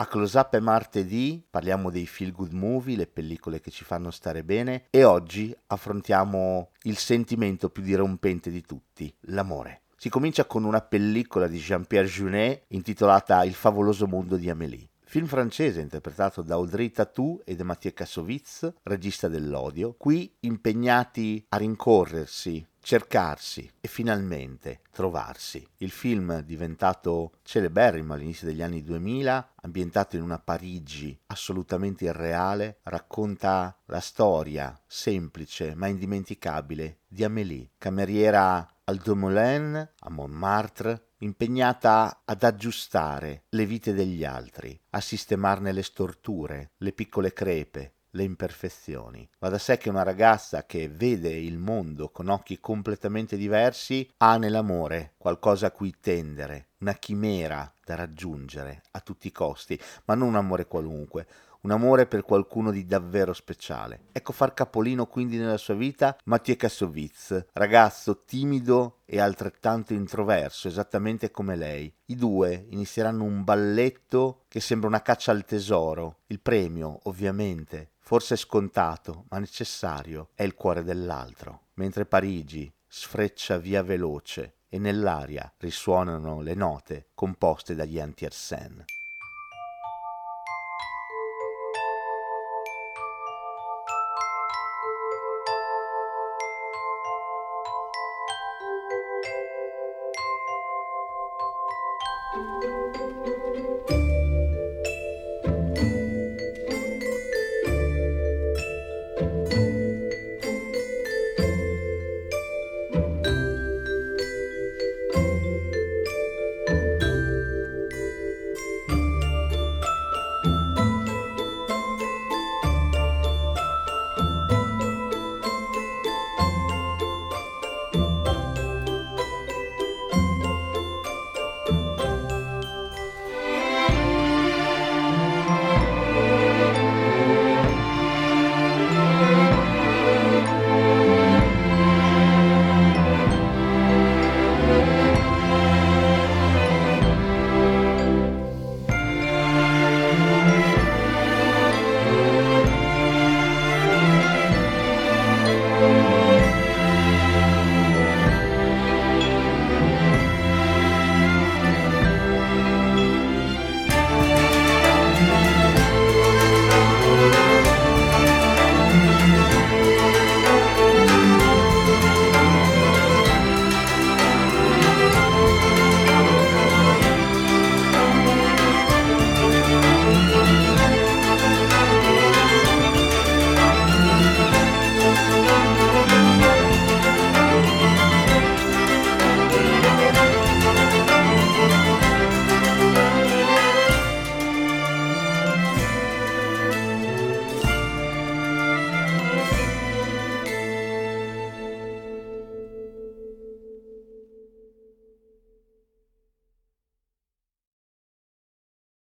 A Close Up è martedì, parliamo dei feel good movie, le pellicole che ci fanno stare bene e oggi affrontiamo il sentimento più dirompente di tutti, l'amore. Si comincia con una pellicola di Jean-Pierre Junet intitolata Il favoloso mondo di Amélie. Film francese interpretato da Audrey Tatou e da Mathieu Kassovitz, regista dell'odio, qui impegnati a rincorrersi, cercarsi e finalmente trovarsi. Il film, diventato celeberrimo all'inizio degli anni 2000, ambientato in una Parigi assolutamente irreale, racconta la storia semplice ma indimenticabile di Amélie, cameriera al Dumoulin a Montmartre, impegnata ad aggiustare le vite degli altri, a sistemarne le storture, le piccole crepe, le imperfezioni. Va da sé che una ragazza che vede il mondo con occhi completamente diversi ha nell'amore qualcosa a cui tendere, una chimera da raggiungere a tutti i costi, ma non un amore qualunque, un amore per qualcuno di davvero speciale. Ecco far capolino quindi nella sua vita Mathieu Kassovitz, ragazzo timido e altrettanto introverso, esattamente come lei. I due inizieranno un balletto che sembra una caccia al tesoro. Il premio, ovviamente, forse scontato, ma necessario, è il cuore dell'altro. Mentre Parigi sfreccia via veloce e nell'aria risuonano le note composte dagli Antiersen.